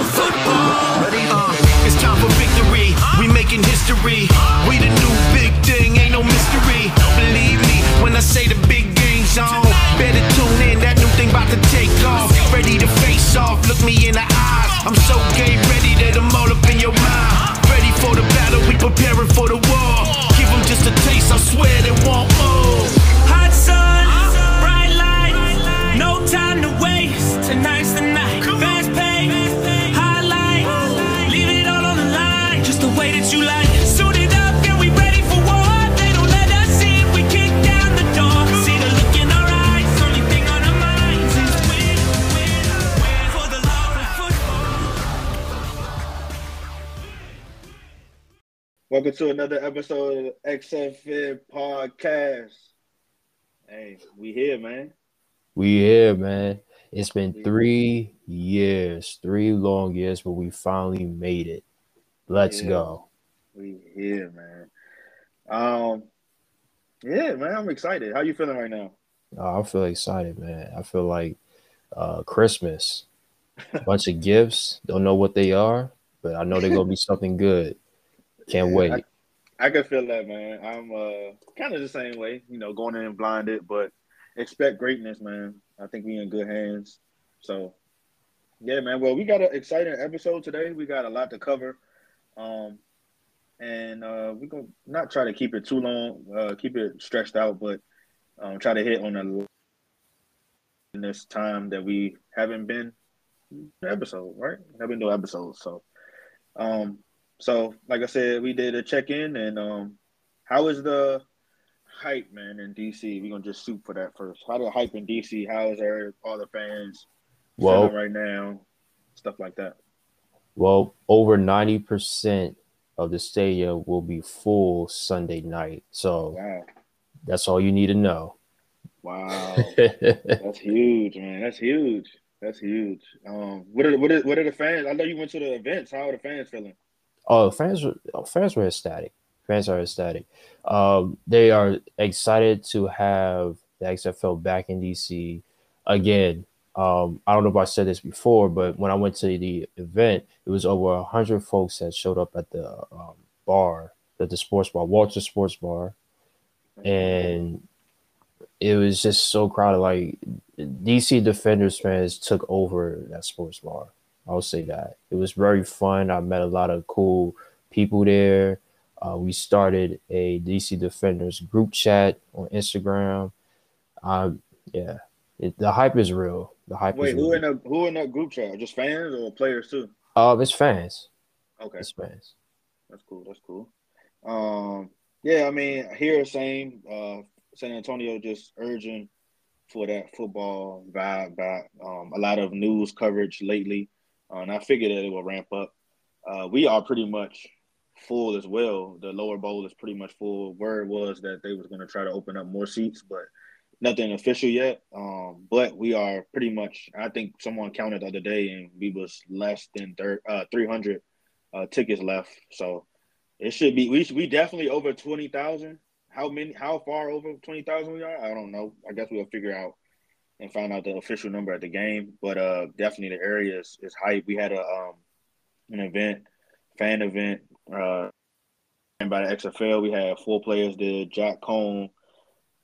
of football. Uh, it's time for victory. We making history. To another episode of XFN Podcast. Hey, we here, man. We here, man. It's been three years, three long years, but we finally made it. Let's Yeah. go. We here, man. Um, yeah, man, I'm excited. How you feeling right now? Oh, I feel excited, man. I feel like uh, Christmas. Bunch of gifts. Don't know what they are, but I know they're gonna be something good. Can't Yeah, wait. I can feel that, man. I'm uh kind of the same way, you know, going in blinded, but expect greatness, man. I think we in good hands. So, yeah, man. Well, we got an exciting episode today. We got a lot to cover. Um, and uh, we're gonna not try to keep it too long, uh, keep it stretched out, but um, try to hit on a in this time that we haven't been episode, right? Haven't been no episodes, so um, so like I said, we did a check in, and um, how is the hype, man, in DC? We're gonna just shoot for that first. How the hype in DC? How is there all the fans Well, right now? Stuff like that. well, over ninety percent of the stadium will be full Sunday night. So Wow, that's all you need to know. wow. That's huge, man. That's huge. That's huge. Um, what are what are what are the fans? I know you went to the events. How are the fans feeling? Oh, fans oh, fans were ecstatic. Fans are ecstatic. Um, they are excited to have the XFL back in DC again. Um, I don't know if I said this before, but when I went to the event, it was over hundred folks that showed up at the um, bar, at the sports bar, Walter Sports Bar, and it was just so crowded. Like DC Defenders fans took over that sports bar. I'll say that it was very fun. I met a lot of cool people there. Uh, we started a DC Defenders group chat on Instagram. Um, yeah, it, the hype is real. The hype is real. Wait, who in the who in that group chat? Just fans or players too? Um, it's fans. Okay, It's fans. that's cool. That's cool. Um, yeah, I mean, here same. Uh, San Antonio just urging for that football vibe back. Um, a lot of news coverage lately, uh, and I figured that it will ramp up. Uh, we are pretty much full as well. The lower bowl is pretty much full. Word was that they was going to try to open up more seats, but nothing official yet. Um, but we are pretty much. I think someone counted the other day, and we was less than thir- uh, three hundred uh, tickets left. So it should be. We we definitely over twenty thousand. How many? How far over twenty thousand we are? I don't know. I guess we'll figure out and find out the official number at the game. But uh, definitely the area is, is hype. We had a um an event, fan event, uh, and by the XFL. We had four players there: Jack Coan,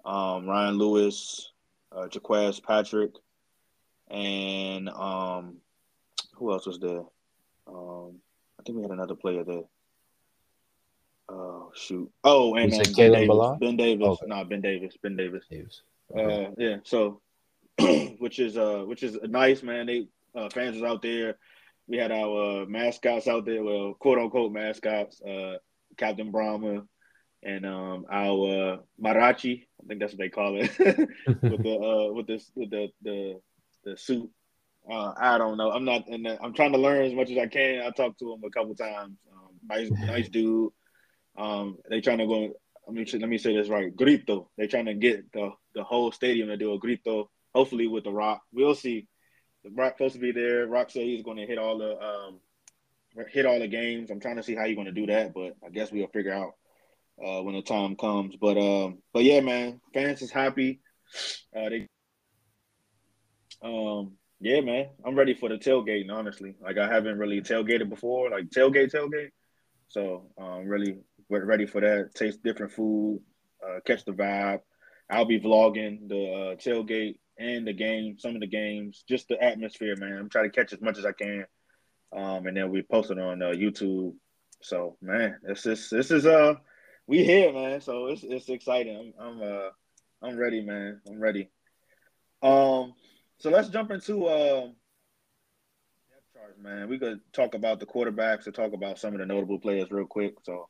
um, Ryan Lewis, uh, Jacques Patrick, and um, who else was there? Um, I think we had another player there. Oh shoot! Oh, and um, Ben Caleb Davis. Ben Davis. Okay. No, Ben Davis. Ben Davis. Davis. Okay. Uh, yeah. So, which is uh, which is nice, man. They uh, fans was out there. We had our uh, mascots out there, well, quote unquote mascots. Uh, Captain Brahma and um, our uh, Marachi. I think that's what they call it with the uh, with this with the the the suit. Uh, I don't know. I'm not, and I'm trying to learn as much as I can. I talked to him a couple times. Um, nice, nice dude. Um, they trying to go. Let me let me say this right. Grito. They trying to get the the whole stadium to do a grito. Hopefully with the Rock. We'll see. The Rock supposed to be there. Rock said he's going to hit all the um hit all the games. I'm trying to see how you're going to do that, but I guess we'll figure out uh, when the time comes. But um, but yeah, man, fans is happy. Uh, they um Yeah, man. I'm ready for the tailgating, honestly. Like I haven't really tailgated before, like tailgate, tailgate. So um really ready for that. Taste different food, uh, catch the vibe. I'll be vlogging the uh, tailgate and the game, some of the games, just the atmosphere, man. I'm trying to catch as much as I can. Um, and then we post it on uh, YouTube. So man, this is this is uh we here, man. So it's it's exciting. I'm I'm uh I'm ready, man. I'm ready. Um, so let's jump into uh depth charts, man. We could talk about the quarterbacks and talk about some of the notable players real quick. So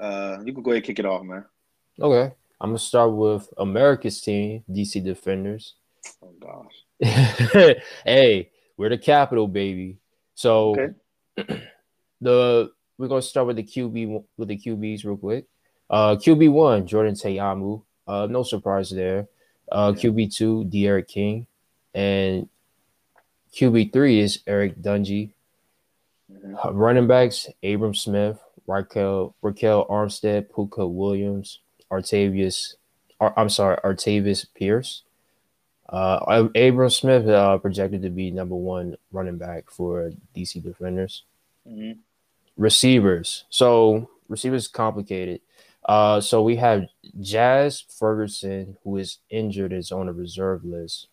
uh you could go ahead and kick it off, man. Okay. I'm gonna start with America's team, DC Defenders. Oh gosh. hey, we're the capital, baby. So Okay. the we're gonna start with the QB with the QBs real quick. Uh, QB one, Jordan Ta'amu. Uh, no surprise there. Uh, Yeah. QB two, D'Eriq King, and QB three is Eric Dungey. Running backs: Abram Smith, Ryquell Ryquell Armstead, Puka Williams, Artavius. Ar- I'm sorry, Artavius Pierce. Uh, Abram Smith uh, projected to be number one running back for DC Defenders Mhm. receivers. So receivers complicated. Uh, so we have Jazz Ferguson, who is injured, is on a reserve list.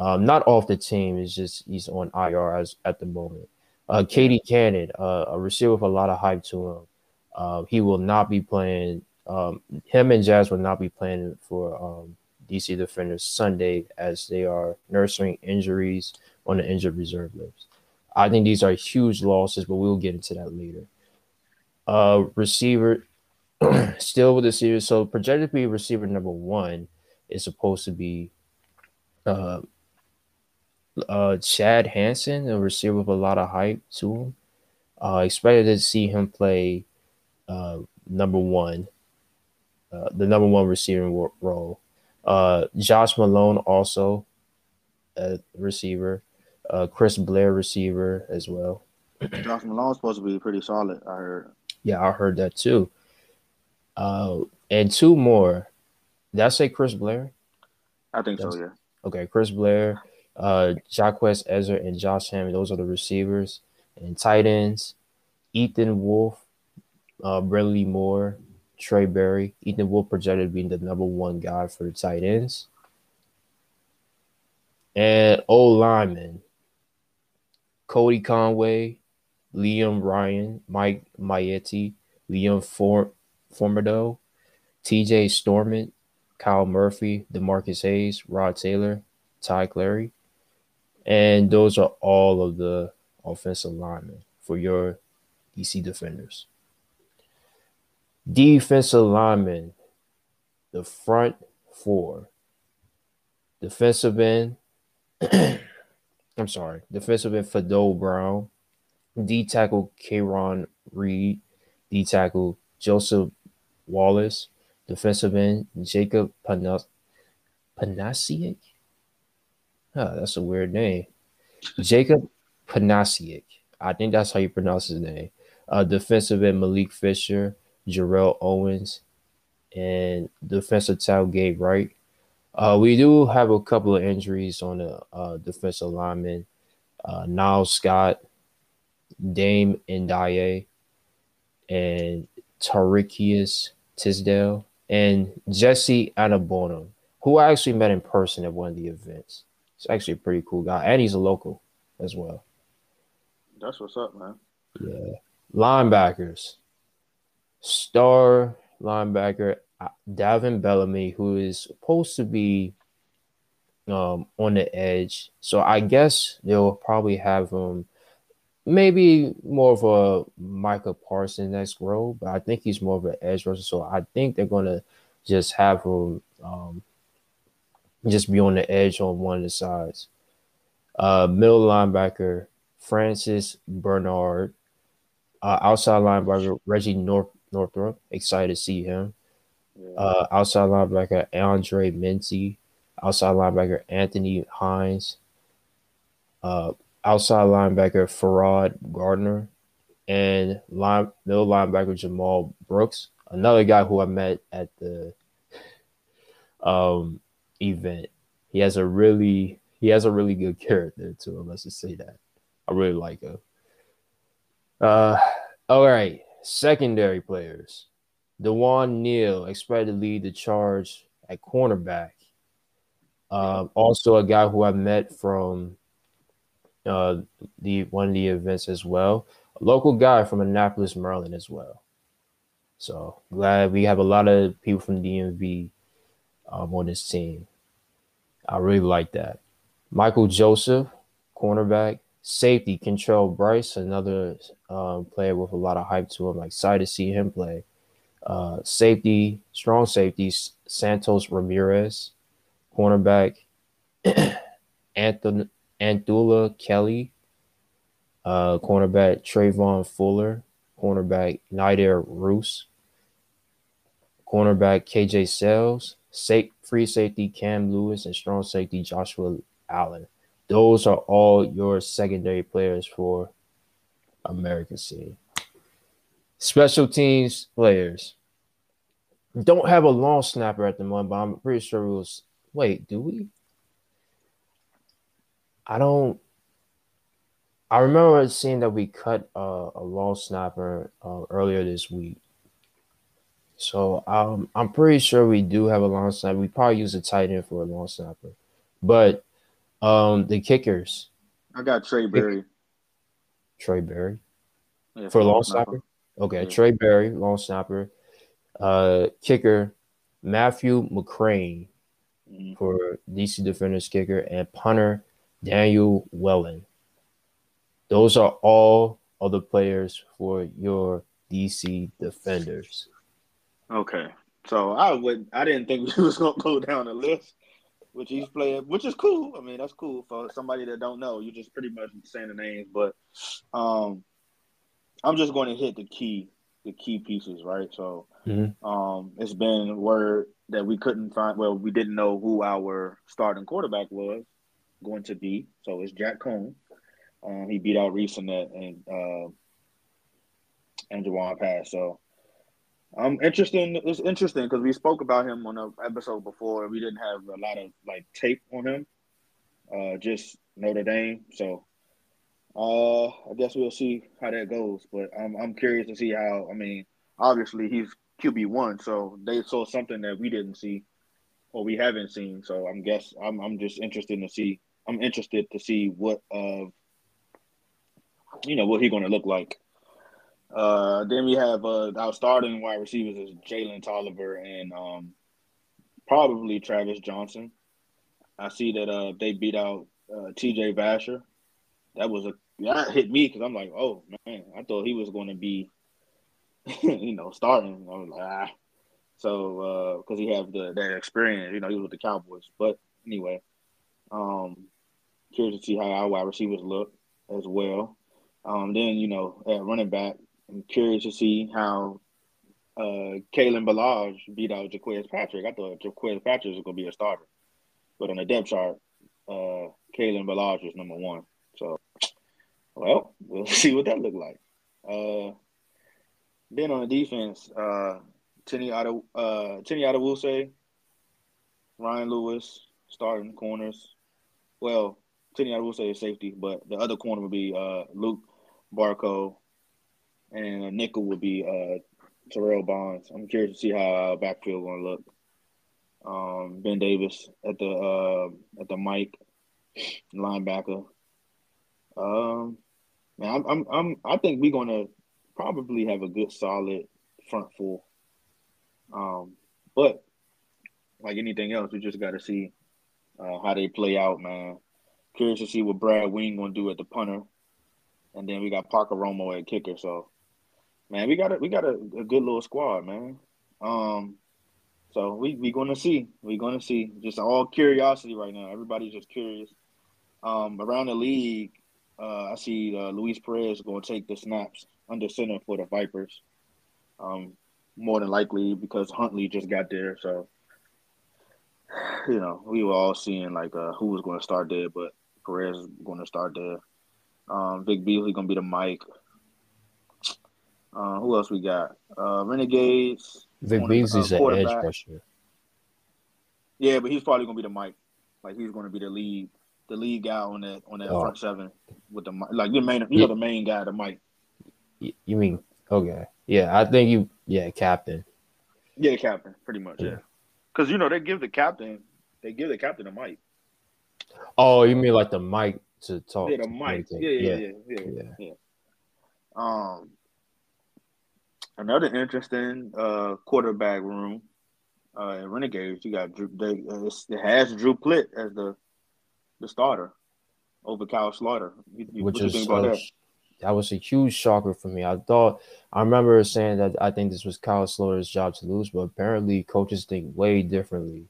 Um, not off the team. It's just he's on IR as at the moment. Uh, KD Cannon, uh, a receiver with a lot of hype to him. Uh, he will not be playing. Um, him and Jazz will not be playing for um, DC Defenders Sunday as they are nursing injuries on the injured reserve list. I think these are huge losses, but we'll get into that later. Uh, receiver, still with the series. So projected to be receiver number one is supposed to be uh, uh, Chad Hansen, a receiver with a lot of hype to him. Uh, expected to see him play uh, number one, uh, the number one receiving role. Uh, Josh Malone also a receiver. Uh, Chris Blair receiver as well. Josh Malone's supposed to be pretty solid, I heard. Yeah, I heard that too. Uh, and two more. Did I say Chris Blair? I think so, yeah. Okay, Chris Blair, uh, Jequez Ezzard, and Josh Hammond. Those are the receivers and tight ends. Ethan Wolf, uh, Bradley Moore, Trey Berry. Ethan Wolf projected being the number one guy for the tight ends. And O lineman, Cody Conway, Liam Ryan, Mike Maietti, Liam For- Formido, TJ Storment, Kyle Murphy, Demarcus Hayes, Rod Taylor, Ty Clary. And those are all of the offensive linemen for your DC defenders. Defensive linemen, the front four. Defensive end, I'm sorry, defensive end Fado Brown, D tackle Kayron Reed, D tackle Joseph Wallace, defensive end Jacob Panas- Panasiak. Huh, that's a weird name. Jacob Panasiak. I think that's how you pronounce his name. Uh, defensive end Malik Fisher, Jarrell Owens, and defensive tackle Gabe Wright. Uh, we do have a couple of injuries on the uh, defensive linemen. Uh, Niles Scott, Dame Ndaye, and Tarikius Tisdale, and Jesse Aniebonam, who I actually met in person at one of the events. He's actually a pretty cool guy, and he's a local as well. That's what's up, man. Yeah. Linebackers. Star linebacker uh, Davin Bellamy, who is supposed to be um, on the edge. So I guess they'll probably have him maybe more of a Micah Parsons next role, but I think he's more of an edge rusher. So I think they're gonna just have him um, just be on the edge on one of the sides. Uh, middle linebacker Francis Bernard, uh, outside linebacker Reggie North Northrup. Excited to see him. Yeah. Uh, outside linebacker Andre Minty, outside linebacker Anthony Hines, uh, outside linebacker Farad Gardner, and line middle linebacker Jamal Brooks, another guy who I met at the um event. He has a really he has a really good character to him. Let's just say that. I really like him. Uh, all right. Secondary players. Dewan Neal expected to lead the charge at cornerback. Um, also, a guy who I met from uh, the one of the events as well. A local guy from Annapolis, Maryland, as well. So glad we have a lot of people from DMV um, on this team. I really like that. Michael Joseph, cornerback. Safety, Kentrell Brice, another um, player with a lot of hype to him. Like, excited to see him play. Uh, safety, strong safety, Santos Ramirez. Cornerback, Anthony, Anthula Kelly. Uh, cornerback, Trayvon Fuller. Cornerback, Nider Roos. Cornerback, KJ Sales. Safe, free safety, Cam Lewis. And strong safety, Joshua Allen. Those are all your secondary players for American scene. Special teams players. Don't have a long snapper at the moment, but I'm pretty sure it was. Wait, do we? I don't. I remember seeing that we cut uh, a long snapper uh, earlier this week. So um, I'm pretty sure we do have a long snapper. We probably use a tight end for a long snapper, but um, the kickers. I got Trey Berry. Trey Berry yeah, for long snapper. Okay, yeah. Trey Berry, long snapper. Uh, kicker Matthew McCrane mm-hmm. for DC Defenders kicker, and punter Daniel Whelan. Those are all other players for your DC Defenders. Okay, so I would I didn't think we was gonna go down the list which he's playing, which is cool. I mean, that's cool for somebody that don't know. You're just pretty much saying the names, but um, I'm just going to hit the key, the key pieces, right? So, mm-hmm. um, it's been word that we couldn't find. Well, we didn't know who our starting quarterback was going to be. So it's Jack Coan. Um, he beat out Reese and and uh, and Jawon Pass. So I'm interested. It's interesting because we spoke about him on an episode before. and We didn't have a lot of like tape on him, uh, just Notre Dame. So uh, I guess we'll see how that goes. But I'm I'm curious to see how. I mean, obviously he's QB one, so they saw something that we didn't see or we haven't seen. So I'm guess I'm I'm just interested to see. I'm interested to see what uh, you know, what he's going to look like uh, then we have uh, our starting wide receivers is Jalen Tolliver and um, probably Travis Johnson. I see that uh, they beat out uh, T.J. Vasher. That was a that hit me because I'm like, oh man, I thought he was going to be, you know, starting. I was like, ah. So because uh, he have the that experience, you know, he was with the Cowboys. But anyway, um, curious to see how our wide receivers look as well. Um, then you know, at running back, I'm curious to see how uh, Kalen Ballage beat out Jacques Patrick. I thought Jacques Patrick was to be a starter, but on the depth chart, uh, Kalen Ballage was number one. So, well, we'll see what that look like. Uh, then on the defense, uh, out of uh, Tenny Adewusi, Ryan Lewis starting corners. Well, Tenny Adewusi is safety, but the other corner would be uh, Luq Barcoo and a nickel would be uh, Terrell Bonds. I'm curious to see how our backfield going to look. Um, ben Davis at the uh, at the mic, linebacker. Um, man, I'm, I'm, I'm I think we're gonna probably have a good solid front four. Um, but like anything else, we just got to see uh, how they play out, man. Curious to see what Brad Wing gonna do at the punter, and then we got Parker Romo at kicker. So man, we got a we got a, a good little squad, man. Um, so we we gonna see, we gonna see. Just all curiosity right now. Everybody's just curious. Um, around the league, uh, I see uh, Luis Perez going to take the snaps under center for the Vipers. Um, more than likely because Hundley just got there, so you know we were all seeing like uh, who was going to start there, but Perez is going to start there. Um, Vic Beasley going to be the Mike. Uh, who else we got? Uh, Renegades. Vic Beasley's uh, an edge rusher. Yeah, but he's probably gonna be the Mike. Like he's gonna be the lead the lead guy on that on that Oh. front seven with the like the main you know the main guy, the mic. You mean okay? Yeah, I think you. Yeah, captain. Yeah, the captain, pretty much. Yeah, Yeah. because you know they give the captain they give the captain a mic. Oh, you mean like the mic to talk? Yeah, the mic. Yeah, yeah, yeah, yeah, yeah. Yeah. Um, another interesting uh quarterback room. Uh, in Renegades, you got Drew. They, uh, it has Drew Plitt as the the starter over Kyle Slaughter. You, you, which you is think about uh, that? that was a huge shocker for me. I thought I remember saying that I think this was Kyle Slaughter's job to lose, but apparently coaches think way differently.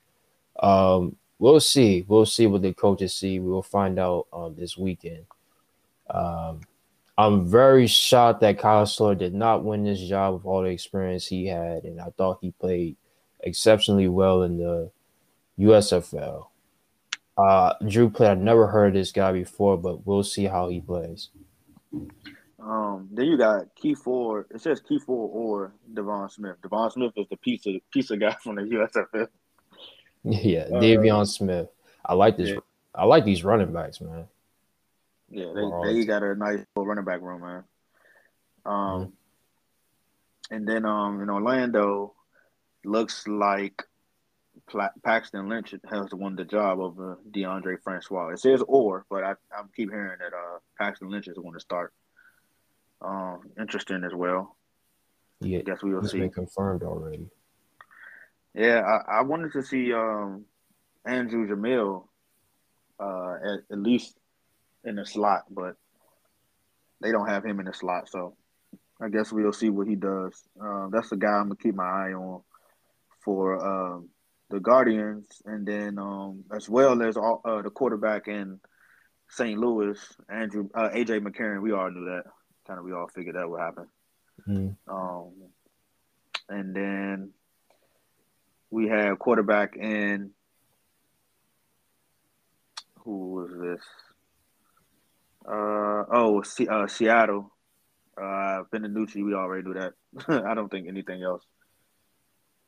Um, we'll see. We'll see what the coaches see. We will find out um, this weekend. Um, I'm very shocked that Kyle Slaughter did not win this job with all the experience he had, and I thought he played exceptionally well in the USFL. Uh, Drew played. I've never heard of this guy before, but we'll see how he plays. Um, then you got Key Ford. It says Key Ford or Devon Smith. Devon Smith is the pizza pizza guy from the USFL. Yeah, Uh, Davion Smith. I like this. yeah. I like these running backs, man. Yeah, they, they got a nice little running back room, man. Um, and then um in Orlando, looks like Pla- Paxton Lynch has won the job over Deondre Francois. It says or, but I I keep hearing that uh Paxton Lynch is going to start. Um, interesting as well. Yeah, I guess we will see. been confirmed already. Yeah, I, I wanted to see um Andrew Jamiel uh at, at least in the slot, but they don't have him in the slot, so I guess we'll see what he does. Um, that's the guy I'm gonna keep my eye on for um, the Guardians, and then um, as well as all, uh, the quarterback in St. Louis, Andrew uh, AJ McCarron. We all knew that. Kind of, we all figured that would happen. Mm. Um, and then we have quarterback in who was this? Uh oh, C- uh, Seattle. Uh, Ben DiNucci. We already do that. I don't think anything else.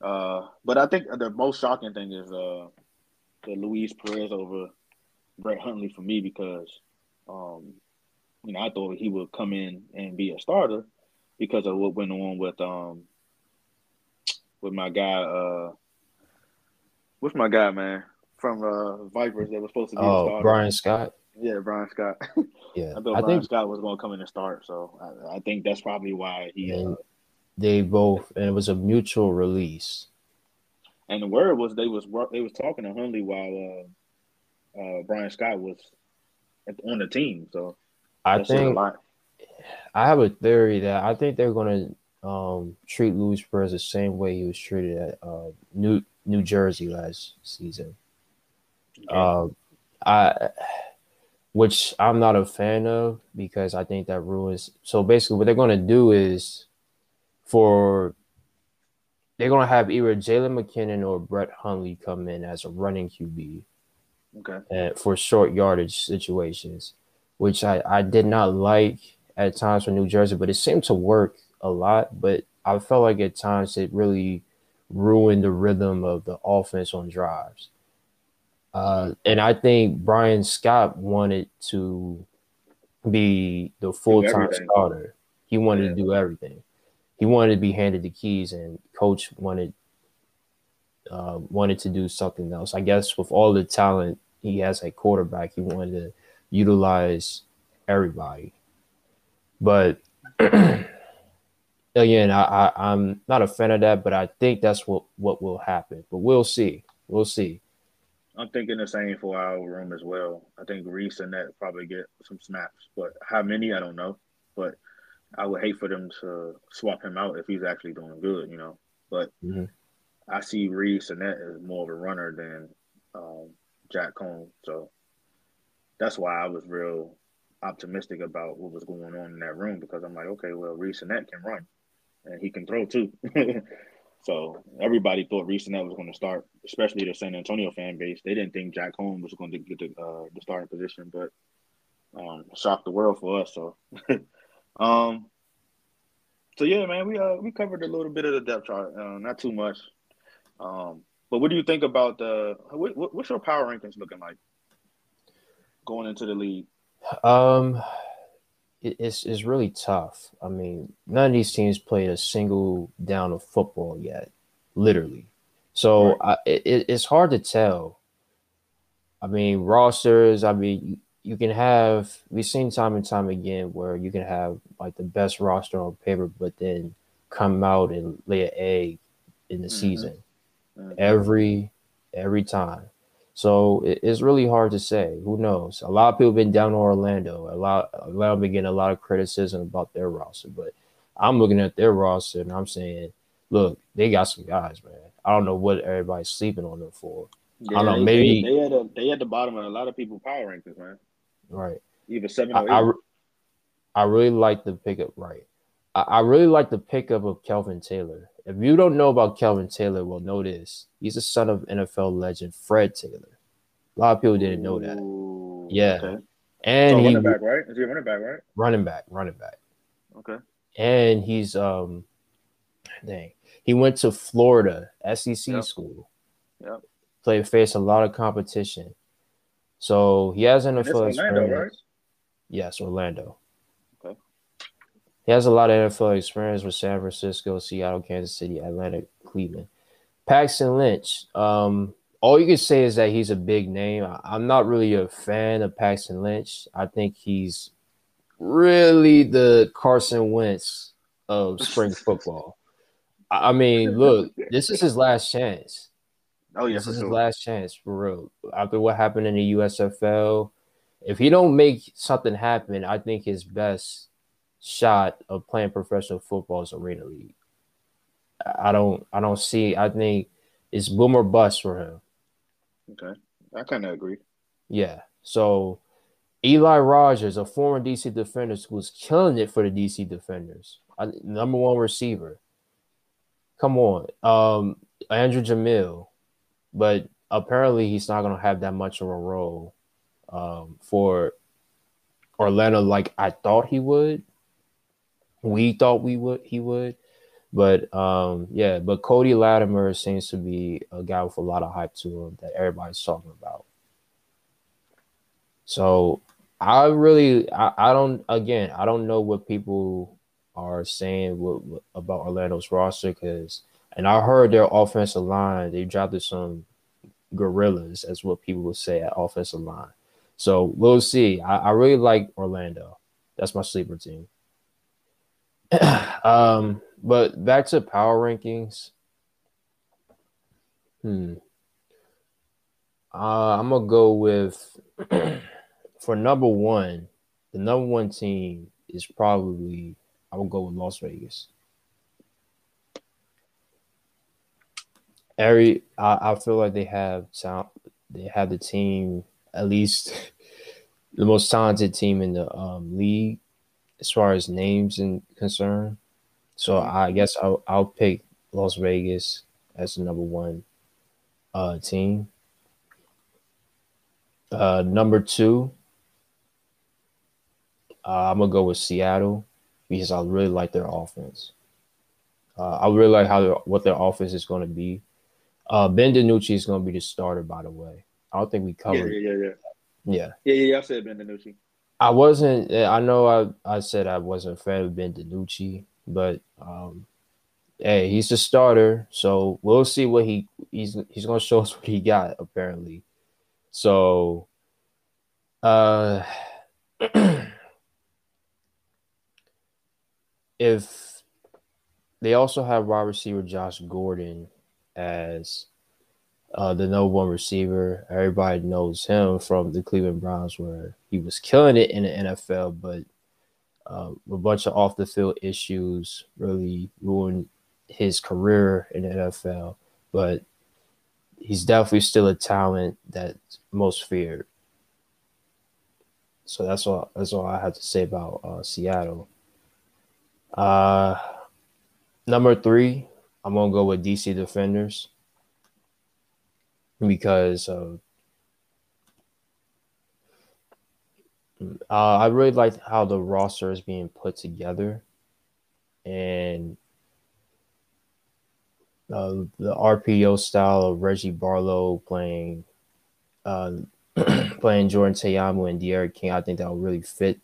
Uh, but I think the most shocking thing is uh the Luis Perez over Brett Hundley for me because um you know I thought he would come in and be a starter because of what went on with um with my guy uh what's my guy man from uh Vipers that was supposed to be Oh, starter. Brian Scott. Yeah, Brian Scott. Yeah, I thought I Brian think Scott was going to come in and start, so I, I think that's probably why he. Uh, they both, and it was a mutual release. and the word was they was they was talking to Hundley while uh, uh, Brian Scott was at, on the team. So I that says a think. I have a theory that I think they're going to um, treat Luis Perez the same way he was treated at uh, New New Jersey last season. Uh, I, which I'm not a fan of because I think that ruins. So basically, what they're going to do is for they're going to have either Jalen McKinnon or Brett Hundley come in as a running QB okay. uh, for short yardage situations, which I, I did not like at times for New Jersey, but it seemed to work a lot. But I felt like at times it really ruined the rhythm of the offense on drives. Uh, and I think Brian Scott wanted to be the full time starter. He wanted Yeah. to do everything. He wanted to be handed the keys, and coach wanted uh, wanted to do something else. I guess with all the talent he has at quarterback, he wanted to utilize everybody. But again, I, I, I'm not a fan of that, but I think that's what, what will happen. But we'll see. We'll see. I'm thinking the same for our room as well. I think Reid Sinnett probably get some snaps, but how many I don't know. But I would hate for them to swap him out if he's actually doing good, you know. But Mhm. I see Reid Sinnett as more of a runner than um, Jack Coan, so that's why I was real optimistic about what was going on in that room because I'm like, okay, well, Reid Sinnett can run, and he can throw too. so everybody thought Reid Sinnett was going to start, especially the San Antonio fan base. They didn't think Jack Holmes was going to get the uh, the starting position, but um, shocked the world for us. So, um, so yeah, man, we uh we covered a little bit of the depth chart, uh, not too much. Um, but what do you think about the what, what, what's your power rankings looking like? going into the league? Um, it's it's really tough. I mean, none of these teams played a single down of football yet, literally. So Right. I, it, it's hard to tell. I mean, rosters. I mean, you, can have. We've seen time and time again where you can have like the best roster on paper, but then come out and lay an egg in the Mhm. season Mhm. every every time. So it, it's really hard to say. Who knows? A lot of people have been down on Orlando. A lot, a Orlando been getting a lot of criticism about their roster, but I'm looking at their roster and I'm saying, look, they got some guys, man. I don't know what everybody's sleeping on them for. I don't know, maybe- they, they at the they at the bottom of a lot of people power rankings, man. Right. Either seven I, or eight. I, re- I really like the pickup. Right. I, I really like the pickup of Kelvin Taylor. If you don't know about Kelvin Taylor, well, know this: he's the son of NFL legend Fred Taylor. A lot of people didn't know that. Ooh, Yeah. Okay. And So he running back, right? Is he a running back, right? running back, running back, Okay. and he's um, dang, he went to Florida SEC Yep. school. Yep. Played faced a lot of competition, so he has And NFL it's Orlando, experience. right? Yes, Orlando. He has a lot of NFL experience with San Francisco, Seattle, Kansas City, Atlanta, Cleveland. Paxton Lynch. Um, all you can say is that he's a big name. I- I'm not really a fan of Paxton Lynch. I think he's really the Carson Wentz of spring football. I I mean, look, this is his last chance. Oh yeah, this is sure. his last chance for real. After what happened in the USFL, if he don't make something happen, I think his best shot of playing professional football is Arena League. I don't I don't see I think it's boom or bust for him. Okay. I kind of agree. Yeah. So Eli Rogers, a former DC Defenders, was killing it for the DC Defenders. I- Number one receiver. Come on. Um, Andrew Jamiel. But apparently he's not gonna have that much of a role um, for Orlando like I thought he would. We thought we would he would. But um, yeah, but Cody Latimer seems to be a guy with a lot of hype to him that everybody's talking about. So I really, I, I don't, again, I don't know what people are saying what, what- about Orlando's roster because, and I heard their offensive line, they drafted some gorillas, as what people would say at offensive line. So we'll see. I, I really like Orlando. That's my sleeper team. um, but back to power rankings. Hmm. Uh, I'm gonna go with for number one. The number one team is probably I will go with Las Vegas. Every I, I feel like they have talent. They have the team at least the most talented team in the um, league as far as names and concern. So I guess I'll I'll pick Las Vegas as the number one uh, team. Uh, number two, uh, I'm gonna go with Seattle because I really like their offense. Uh, I really like how their, what their offense is going to be. Uh, ben DiNucci is going to be the starter, by the way. I don't think we Yeah, covered. yeah, yeah, yeah. yeah. Yeah, yeah, yeah. I said Ben DiNucci. I wasn't. I know I, I said I wasn't a fan of Ben DiNucci, but um, hey, he's the starter, so we'll see what he he's he's gonna show us what he got apparently. So, uh, if they also have wide receiver Josh Gordon as uh, the number one receiver. Everybody knows him from the Cleveland Browns, where he was killing it in the NFL, but uh, a bunch of off the field issues really ruined his career in the NFL. But he's definitely still a talent that's most feared. So that's all. That's all I have to say about uh, Seattle. Uh, number three, I'm gonna go with DC Defenders because uh, I really like how the roster is being put together, and uh, the RPO style of Reggie Barlow playing uh, playing Jordan Ta'amu and D'Eriq King, I think that will really fit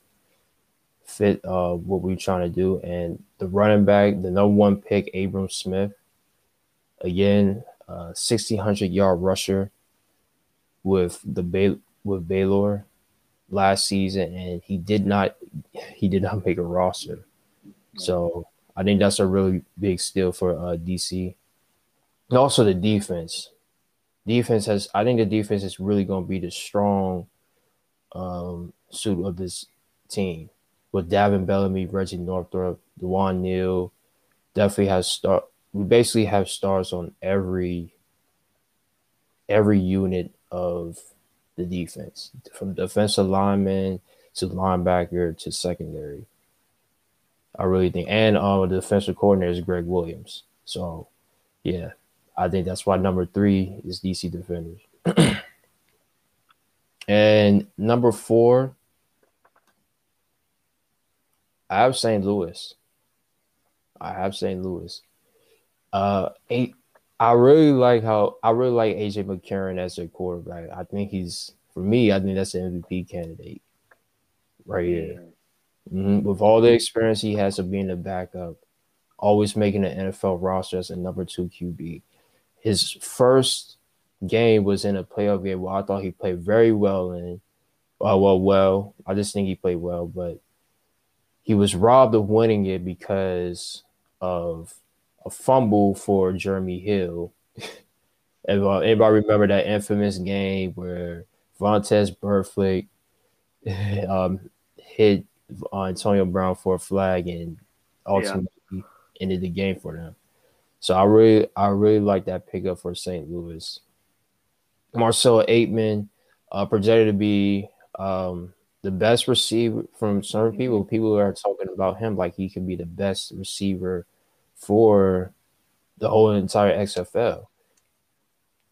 fit uh, what we're trying to do. And the running back, the number one pick, Abram Smith, again, uh, 1600 yard rusher with the Bay- with Baylor last season, and he did not he did not make a roster. So I think that's a really big steal for uh, DC. And also the defense. Defense has I think the defense is really going to be the strong um, suit of this team with Davin Bellamy, Reggie Northrup, Dewan Neal. Definitely has start. We basically have stars on every every unit of the defense, from defensive lineman to linebacker to secondary. I really think, and um, the defensive coordinator is Gregg Williams. So, yeah, I think that's why number three is DC Defenders. and number four, I have St. Louis. I have St. Louis. Uh. I really like how I really like AJ McCarron as a quarterback. I think he's for me. I think that's an MVP candidate right here. Mm-hmm. With all the experience he has of being a backup, always making the NFL roster as a number two QB. His first game was in a playoff game where I thought he played very well in. Uh, well, well, I just think he played well, but he was robbed of winning it because of a fumble for Jeremy Hill. Everybody remember that infamous game where Vontaze Burfict um, hit Antonio Brown for a flag and ultimately yeah. ended the game for them. So I really, I really like that pickup for St. Louis. Marcell Ateman, uh, projected to be um, the best receiver from mm-hmm. people. People are talking about him like he could be the best receiver for the whole entire XFL.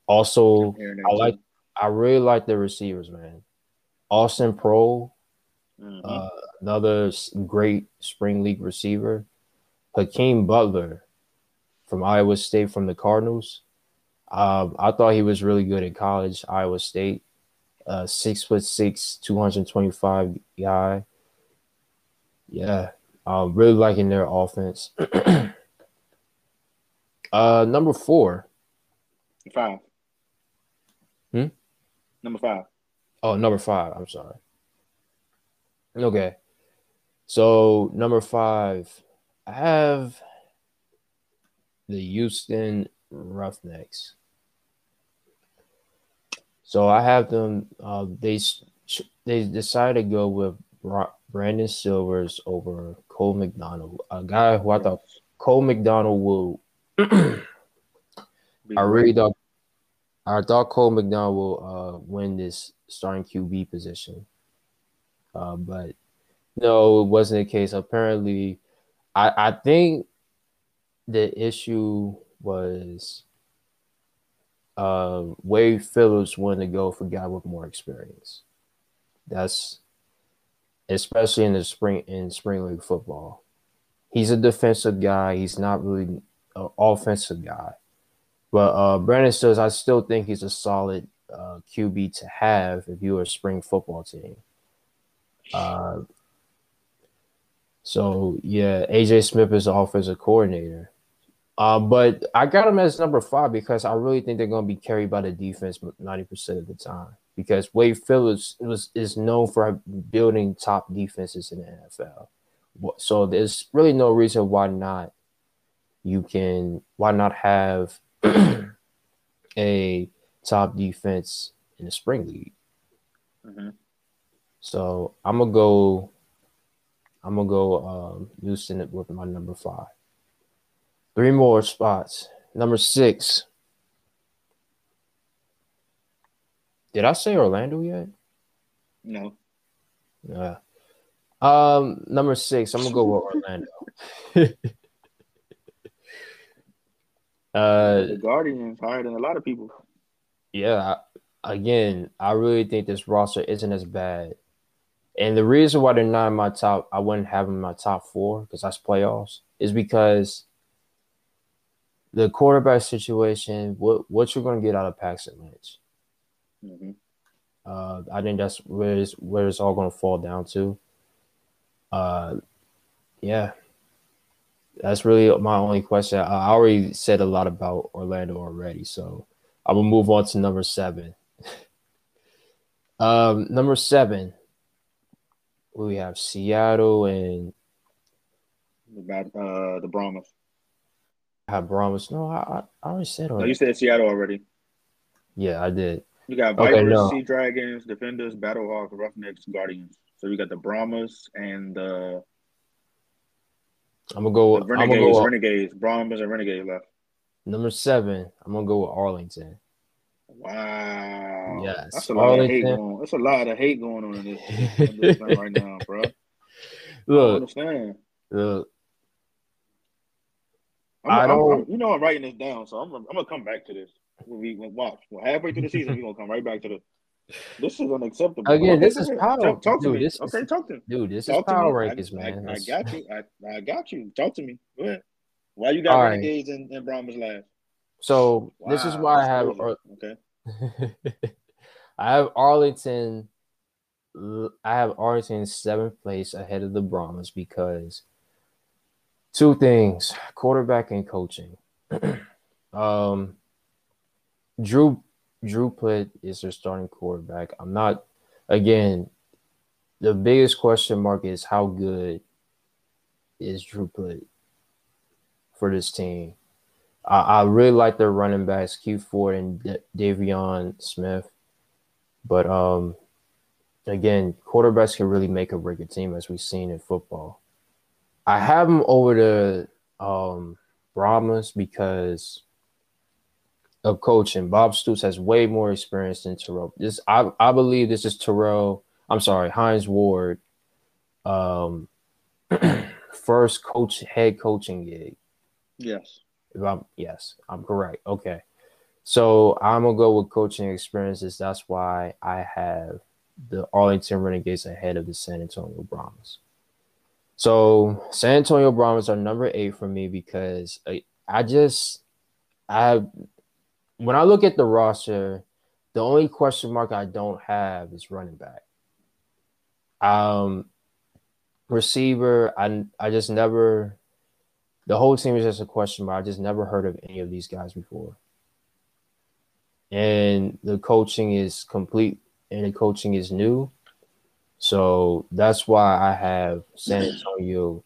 Also, I like I really like the receivers, man. Austin Proehl, mm-hmm. uh, another great spring league receiver. Hakeem Butler from Iowa State from the Cardinals. Um, I thought he was really good in college, Iowa State. Uh, six foot six, 225 guy. Yeah, um, really liking their offense. Uh, number four. Five. Hmm. Number five. Oh, number five. I'm sorry. Okay. So number five, I have the Houston Roughnecks. So I have them. Uh, they they decided to go with Brandon Silvers over Cole McDonald, a guy who I thought Cole McDonald will I really thought I thought Cole McDonald will uh, win this starting QB position, uh, but no, it wasn't the case. Apparently, I I think the issue was uh, Wade Phillips wanted to go for a guy with more experience. That's especially in the spring in spring league football. He's a defensive guy. He's not really an offensive guy. But uh, Brandon Stills, I still think he's a solid uh, QB to have if you're a spring football team. Uh, so yeah, AJ Smith is the offensive coordinator. Uh, but I got him as number five because I really think they're going to be carried by the defense 90% of the time. Because Wade Phillips was is known for building top defenses in the NFL. So there's really no reason why not you can why not have a top defense in the spring league? Mm-hmm. So I'm gonna go. I'm gonna go um, Houston with my number five. Three more spots. Number six. Did I say Orlando yet? No. Yeah. Um, number six. I'm gonna go with Orlando. Uh, the Guardians higher than a lot of people. Yeah, again, I really think this roster isn't as bad. And the reason why they're not in my top, I wouldn't have them in my top four because that's playoffs, is because the quarterback situation, what what you're going to get out of Paxton Lynch. Mm-hmm. Uh, I think that's where it's, where it's all going to fall down to. Uh, yeah, that's really my only question. I already said a lot about Orlando already, so I will move on to number seven. um, number seven, we have Seattle and About uh, the Brahmas. I have Brahmas. No, I, I already said No, you said Seattle already. yeah, I did. You got Okay, no. Sea Dragons, Defenders, Battlehawks, Roughnecks, Guardians. So you got the Brahmas and the, I'm gonna go. the I'm gonna Renegades. go Renegades. Brahmas and Renegades left. number seven. I'm gonna go with Arlington. Wow. Yes, That's a lot of hate Arlington. going. That's a lot of hate going on in this, in this thing right now, bro. I don't Look, understand. look. I'm, I don't- I'm- you know, I'm writing this down, so I'm, I'm gonna come back to this. When we when watch well, halfway through the season, we're gonna come right back to the. This is unacceptable. Again, this is power. Talk, talk to Dude, me. this is- okay, talk to me. Dude, this is Talk to power. I- rankings, I, man. I, That's- got you. I, I got you. Talk to me. Go ahead. Why you got All right. Renegades and Brahmas last? So this is why I have. okay. I have Arlington. I have Arlington seventh place ahead of the Brahmas because two things: quarterback and coaching. um, Drew Drew Plitt is their starting quarterback. I'm not. Again, the biggest question mark is how good is Drew Plitt for this team. I, I really like their running backs, Q Ford and D- De'Veon Smith. But um, again, quarterbacks can really make or break a team, as we've seen in football. I have them over the um, Brahmas because of coaching. Bob Stoops has way more experience than Terrell. This I, I believe this is Terrell. I'm sorry, Hines Ward. Um, first coach head coaching gig. Yes. If I'm yes, I'm correct. Okay. So I'm gonna go with coaching experiences. That's why I have the Arlington Renegades ahead of the San Antonio Brahmas. So San Antonio Brahmas are number eight for me because I, I just I when I look at the roster, the only question mark I don't have is running back. Um receiver, I I just never the whole team is just a question mark. I just never heard of any of these guys before. And the coaching is complete and the coaching is new. So that's why I have San Antonio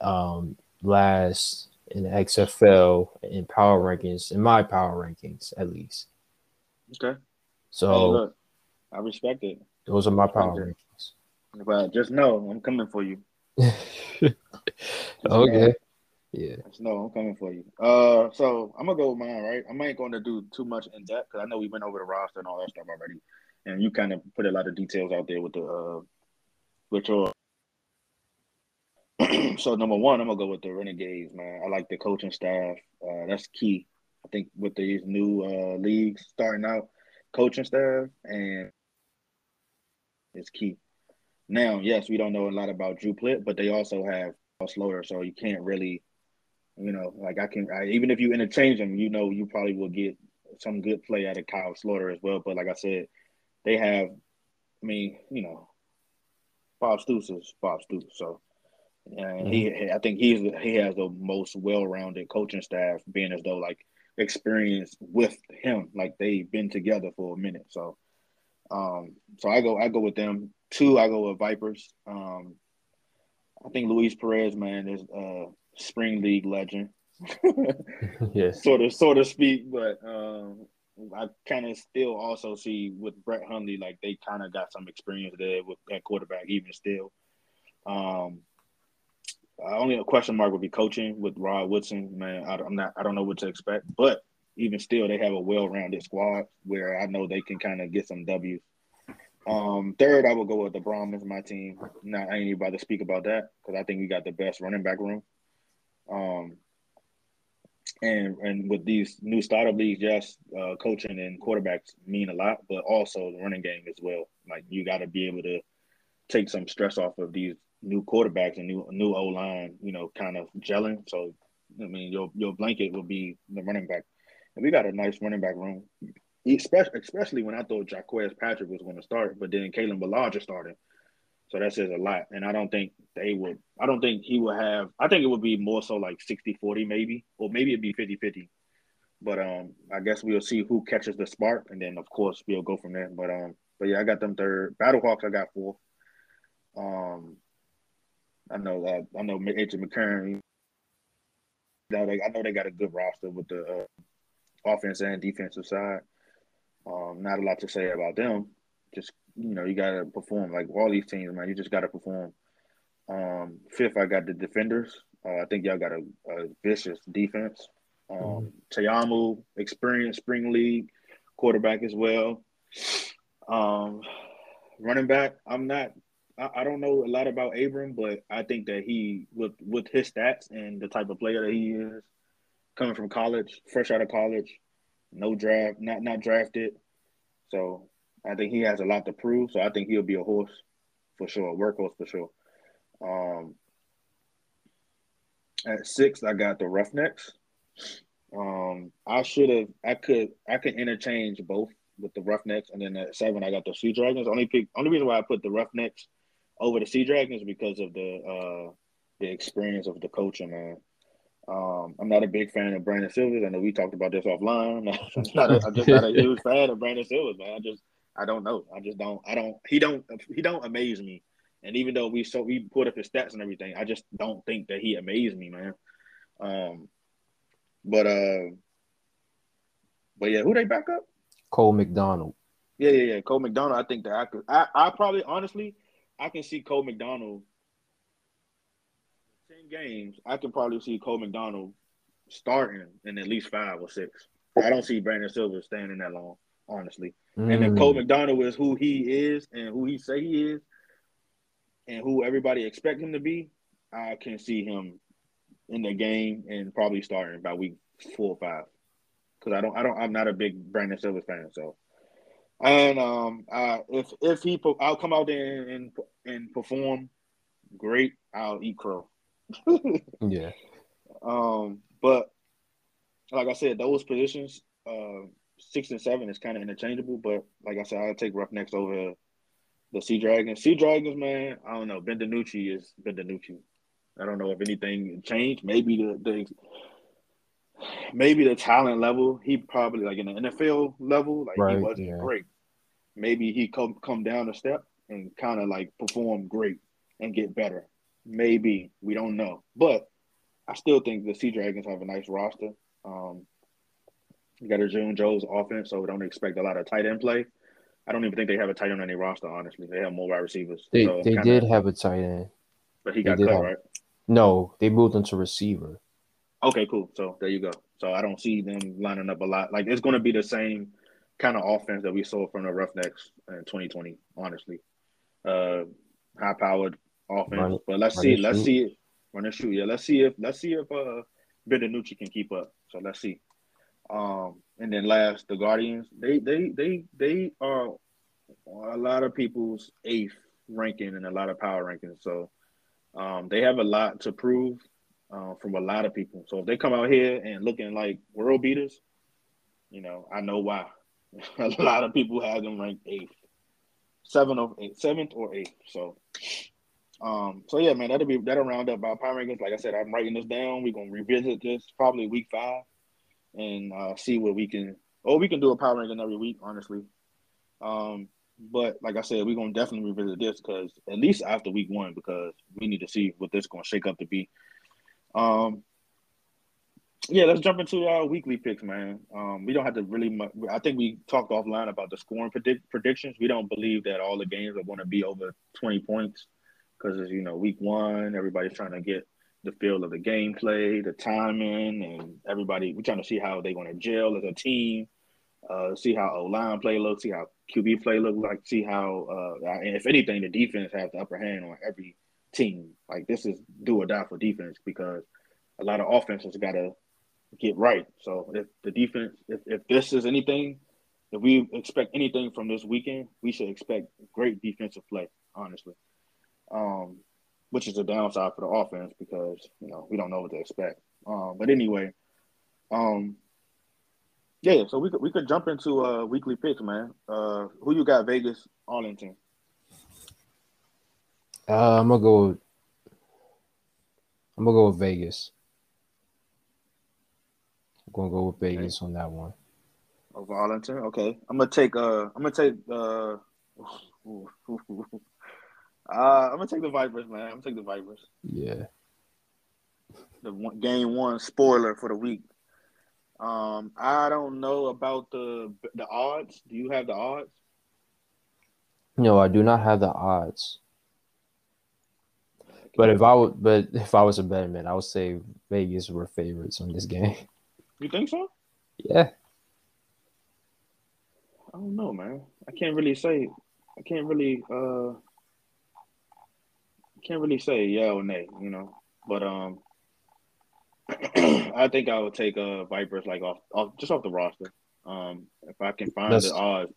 um, last in the XFL in power rankings, in my power rankings at least. Okay. So look, I respect it, those are my power rankings. but just know I'm coming for you. Know- okay. Yeah. Just know I'm coming for you. Uh, so I'm gonna go with mine, right? I ain't gonna do too much in depth because I know we went over the roster and all that stuff already, and you kind of put a lot of details out there with the uh, with your. So number one, I'm gonna go with the Renegades, man. I like the coaching staff. Uh, that's key. I think with these new uh leagues starting out, coaching staff and it's key. Now, yes, we don't know a lot about Drew Plitt, but they also have Sloter, so you can't really you know, like I can, I, even if you interchange them, you know, you probably will get some good play out of Kyle Sloter as well. But like I said, they have, I mean, you know, Bob Stoops is Bob Stoops, so and he, I think he's he has the most well-rounded coaching staff, being as though like experience with him, like they've been together for a minute. So, um, so I go, I go with them. Two, I go with Vipers. Um, I think Luis Perez, man, is a spring league legend. yes. sort of, sort of speak, but um, I kind of still also see with Brett Hundley, like they kind of got some experience there with that quarterback, even still. Um, uh, only a question mark would be coaching with Rod Woodson. Man, I, I'm not, I don't know what to expect, but even still, they have a well-rounded squad where I know they can kind of get some W's. Um, third, I will go with the Brahmas, my team. Not I ain't about to speak about that because I think we got the best running back room. Um, and and with these new startup leagues, yes, uh, coaching and quarterbacks mean a lot, but also the running game as well. Like you got to be able to take some stress off of these new quarterbacks and new new O line, you know, kind of gelling. So I mean, your your blanket will be the running back, and we got a nice running back room. especially especially when I thought Jacques Patrick was going to start, but then Kalen Ballage started. So that says a lot. And I don't think they would, I don't think he will have, I think it would be more so like 60 40 maybe, or maybe it'd be 50 50. But um, I guess we'll see who catches the spark, and then of course we'll go from there. But um, but yeah, I got them third. Battlehawks, I got fourth. Um, I know uh, I know AJ McCarron. Now they, I know they got a good roster with the uh, offense and defensive side. Um, not a lot to say about them. Just you know, you gotta perform like all these teams, man. You just gotta perform. Um, fifth, I got the defenders. Uh, I think y'all got a, a vicious defense. Um, mm-hmm. Ta'amu, experienced spring league quarterback as well. Um, running back, I'm not. I, I, don't know a lot about Abram, but I think that he, with with his stats and the type of player that he is, coming from college, fresh out of college, no draft, not not drafted, so I think he has a lot to prove. So I think he'll be a horse for sure, a workhorse for sure. Um, at six, I got the Roughnecks. Um, I should have, I could, I could interchange both with the Roughnecks, and then at seven, I got the Sea Dragons. Only pick, only reason why I put the Roughnecks over the Sea Dragons because of the uh the experience of the coaching, man. Um, I'm not a big fan of Brandon Silvers. I know we talked about this offline. I'm, not a, I'm just not a huge fan of Brandon Silvers, man. I just I don't know. I just don't. I don't. He don't. He don't amaze me. And even though we so we put up his stats and everything, I just don't think that he amazed me, man. Um, but uh, but yeah, who they back up? Cole McDonald. Yeah, yeah, yeah. Cole McDonald. I think that I could. I, I probably honestly, I can see Cole McDonald. Ten games, I can probably see Cole McDonald starting in at least five or six. I don't see Brandon Silver staying in that long, honestly. Mm. And if Cole mm. McDonald is who he is and who he say he is, and who everybody expect him to be, I can see him in the game and probably starting by week four or five. Because I don't, I don't, I'm not a big Brandon Silver fan. So, and um, uh, if if he, I'll come out there and and perform great. I'll eat crow. yeah. Um, but like I said, those positions, uh, six and seven is kind of interchangeable. But like I said, I'll take Roughnecks over the Sea Dragons. Sea Dragons, man, I don't know. Ben DiNucci is Ben DiNucci. I don't know if anything changed. Maybe the, the maybe the talent level. He probably like in the NFL level, like right, he wasn't yeah. great. Maybe he come come down a step and kind of like perform great and get better. Maybe we don't know, but I still think the Sea Dragons have a nice roster. Um, you got a June Jones' offense, so we don't expect a lot of tight end play. I don't even think they have a tight end on their roster. Honestly, they have more wide receivers. They so they kinda, did have a tight end, but he got cut, have, right? No, they moved him to receiver. Okay, cool. So there you go. So I don't see them lining up a lot. Like it's going to be the same kind of offense that we saw from the Roughnecks in 2020. Honestly, uh, high powered offense. Run, but let's see. Let's shoot. see it. Run and shoot. Yeah. Let's see if let's see if uh Ben DiNucci can keep up. So let's see. Um, and then last, the Guardians. They they they they are a lot of people's eighth ranking and a lot of power rankings. So um, they have a lot to prove uh, from a lot of people. So if they come out here and looking like world beaters, you know, I know why. a lot of people have them ranked eighth, seventh or eighth, or eighth. So, um, so yeah, man, that'll be that'll round up our power rankings. Like I said, I'm writing this down. We're gonna revisit this probably week five and uh, see what we can. Oh, we can do a power ranking every week, honestly. Um, but like I said, we're gonna definitely revisit this because at least after week one, because we need to see what this gonna shake up to be. Um, yeah, let's jump into our weekly picks, man. Um, we don't have to really. I think we talked offline about the scoring predict- predictions. We don't believe that all the games are going to be over twenty points because you know week one, everybody's trying to get the feel of the gameplay, the timing, and everybody. We're trying to see how they're going to gel as a team. Uh, see how O line play looks, see how QB play look like, see how, uh, if anything, the defense has the upper hand on every team. Like this is do or die for defense because a lot of offenses got to get right. So if the defense, if, if this is anything, if we expect anything from this weekend, we should expect great defensive play. Honestly, um, which is a downside for the offense because you know we don't know what to expect. Um, but anyway, um, Yeah, so we could we could jump into uh weekly picks, man. Uh, who you got? Vegas, Arlington. Uh, I'm gonna go. With, I'm gonna go with Vegas. I'm gonna go with Vegas on that one. Over Arlington. Okay, I'm gonna take. Uh, I'm gonna take. Uh, uh, I'm gonna take the Vipers, man. I'm gonna take the Vipers. Yeah. The one, game one spoiler for the week. Um, I don't know about the the odds. Do you have the odds? No, I do not have the odds. But if I would, but if I was a better man, I would say Vegas were favorites on this game. You think so? Yeah. I don't know, man. I can't really say. I can't really. uh Can't really say yeah or nay. You know, but um, I think I would take uh Vipers like off, off just off the roster. Um, if I can find That's- the odds.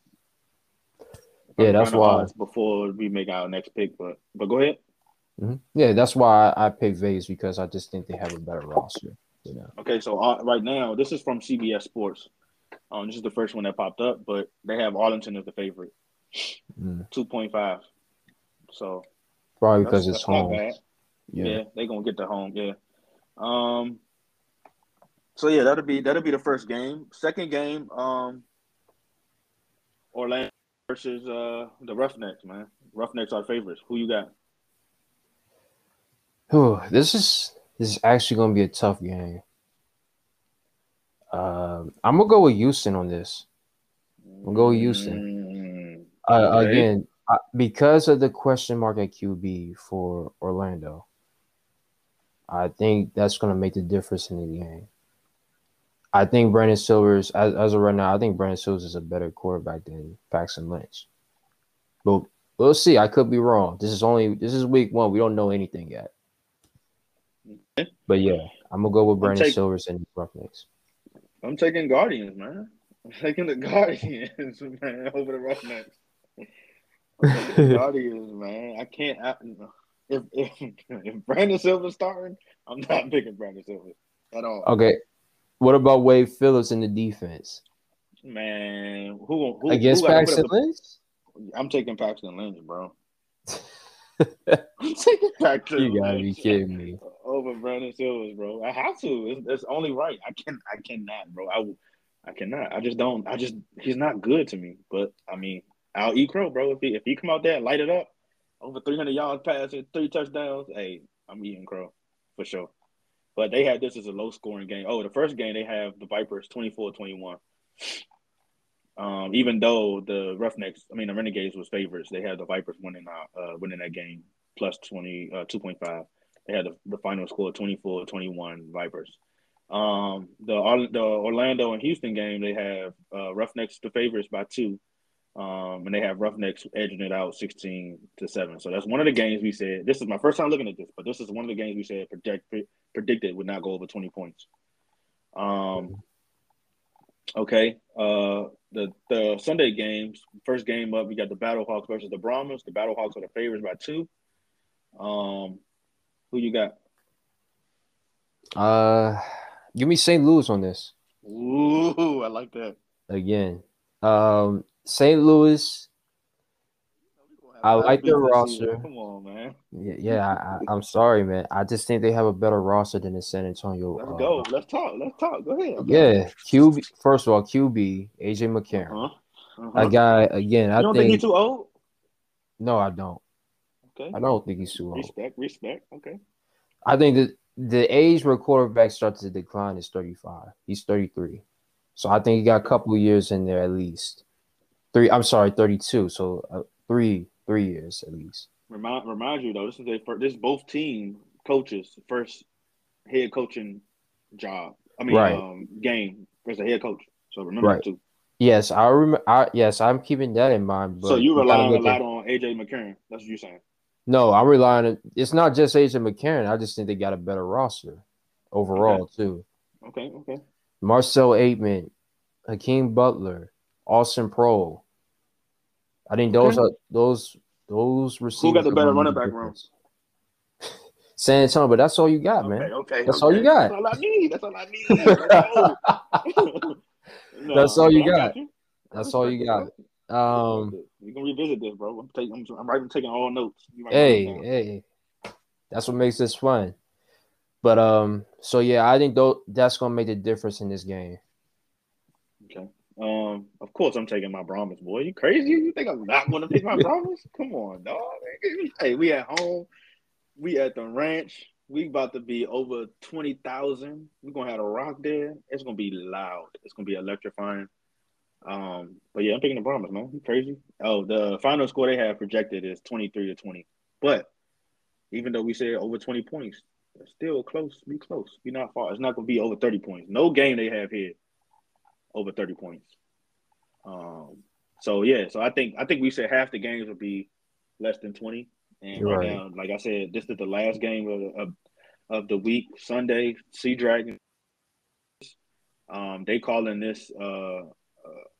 Yeah, that's why- before we make our next pick. But but go ahead. Mhm. Yeah, that's why I, I picked Vegas because I just think they have a better roster. You know. Okay, so uh, right now this is from CBS Sports. Um, this is the first one that popped up, but they have Arlington as the favorite, Mm. two point five. So Probably because it's home. Yeah. Yeah, they gonna get the home. Yeah. Um. So yeah, that'll be that'll be the first game. Second game, um, Orlando versus uh the Roughnecks. Man, Roughnecks are favorites. Who you got? Whew, this is this is actually going to be a tough game. Um, I'm gonna go with Houston on this. We'll go with Houston. Mm, Uh, Okay. Again, uh, because of the question mark at QB for Orlando, I think that's going to make the difference in the game. I think Brandon Silvers, as, as of right now, I think Brandon Silvers is a better quarterback than Paxton Lynch. But we'll see. I could be wrong. This is only this is week one. We don't know anything yet. But yeah, I'm gonna go with Brandon take- Silvers and Roughnecks. I'm taking Guardians, man. I'm taking the Guardians, man, over the Roughnecks. The Guardians, man. I can't. I, if, if if Brandon Silver's starting, I'm not picking Brandon Silver at all. Okay. What about Wade Phillips in the defense Man, who who against who Paxton Lynch? I'm taking Paxton Lynch, bro. You gotta be kidding me. over Brandon Silvers, bro. I have to. It's, it's only right. I can. I cannot, bro. I I cannot. I just don't. I just. He's not good to me. But I mean, I'll eat crow, bro. If he if he come out there and light it up, over 300 yards passing, three touchdowns. Hey, I'm eating crow for sure. But they had this as a low scoring game. Oh, the first game they have the Vipers 24-21. Um, even though the Roughnecks, I mean the Renegades was favorites, they had the Vipers winning uh, uh winning that game plus 20 uh 2.5. They had the, the final score 24-21 Vipers. Um, the the Orlando and Houston game, they have uh, Roughnecks the favorites by two, um, and they have Roughnecks edging it out sixteen to seven. So that's one of the games we said. This is my first time looking at this, but this is one of the games we said predict, predicted would not go over twenty points. Um, okay. Uh, the the Sunday games, first game up, we got the Battlehawks versus the Brahmas. The Battlehawks are the favorites by two. Um, who you got? Uh, give me St. Louis on this Ooh, I like that. again. Um, St. Louis. I like their roster. Come on, man. Yeah, yeah. I, I'm sorry, man. I just think they have a better roster than the San Antonio. Let's uh, go. Let's talk. Let's talk. Go ahead. Yeah, QB. First of all, QB AJ McCarron. Uh-huh. Uh-huh. That guy again. I you don't think, think he's too old? no, I don't. Okay. I don't think he's too old. Respect. Respect. Okay. I think that the age where quarterbacks start to decline is 35. He's 33. So I think he got a couple of years in there at least. Three, I'm sorry, 32. So uh, three, three years at least. Remind remind you though, this is their first, this is both team coaches first head coaching job. I mean, Right. um, game as a head coach. So remember Right. that too. Yes, I remember. I, yes, I'm keeping that in mind. But so you relying a lot at- on AJ McCarron. That's what you're saying. No, I'm relying on. It. It's not just AJ McCarron. I just think they got a better roster overall too. Okay. Okay. Marcell Ateman, Hakeem Butler, Austin Proehl. I think those Okay. are those those receivers. Who got the better gonna running back room? difference. San Antonio, but that's all you got, man. Okay. That's okay. all you got. That's all I need. That's all I need. No, That's all you but I got. you. That's all you got. bro. Um, we can revisit this, bro. I'm taking. I'm, I'm writing, taking all notes. You write hey, hey, that's what makes this fun. But um, so yeah, I think though that's gonna make the difference in this game. Okay. Um. Of course, I'm taking my Brahmas, boy. You crazy? You think I'm not going to pick my Brahmas? Come on, dog. Hey, we at home. We at the ranch. We about to be over twenty thousand. We're gonna have a rock there. It's gonna be loud. It's gonna be electrifying. Um. But yeah, I'm picking the Brahmas, man. You crazy? Oh, the final score they have projected is twenty three to twenty. But even though we say over twenty points, it's still close. Be close. Be not far. It's not gonna be over thirty points. No game they have here over 30 points. Um, so yeah, so I think I think we said half the games will be less than 20. And right, right. now, like I said, this is the last game of, of, of the week, Sunday, Sea Dragon. Um, they calling this uh, uh,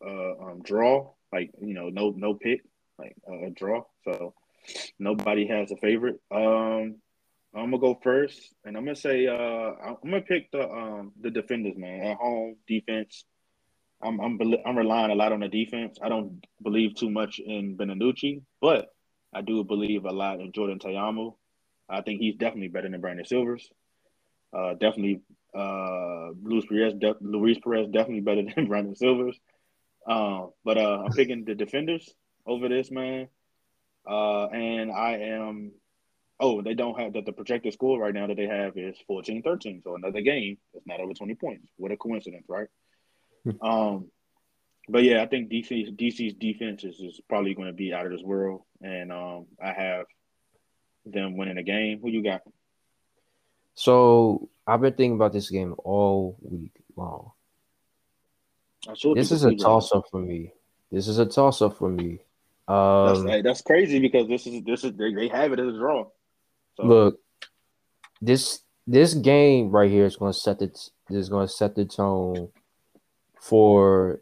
uh um, draw, like you know, no no pick, like uh, a draw. So nobody has a favorite. Um, I'm gonna go first, and I'm gonna say uh, I'm gonna pick the um the defenders, man, at home defense. I'm I'm I'm relying a lot on the defense. I don't believe too much in Ben DiNucci, but I do believe a lot in Jordan Ta'amu. I think he's definitely better than Brandon Silvers. Uh, definitely, uh, Luis Perez, de- Luis Perez, definitely better than Brandon Silvers. Uh, but I'm picking the defenders over this man, uh, and I am. Oh, they don't have that. The projected score right now that they have is 14-13. So another game that's not over 20 points. What a coincidence, right? Um, but yeah, I think DC DC's defense is, is probably going to be out of this world, and um, I have them winning the game. Who you got? So I've been thinking about this game all week long. This is a toss up for me. This is a toss up for me. That's, Um, hey, that's crazy because this is this is they, they have it as a draw. So look, this this game right here is going to set the is going to set the tone for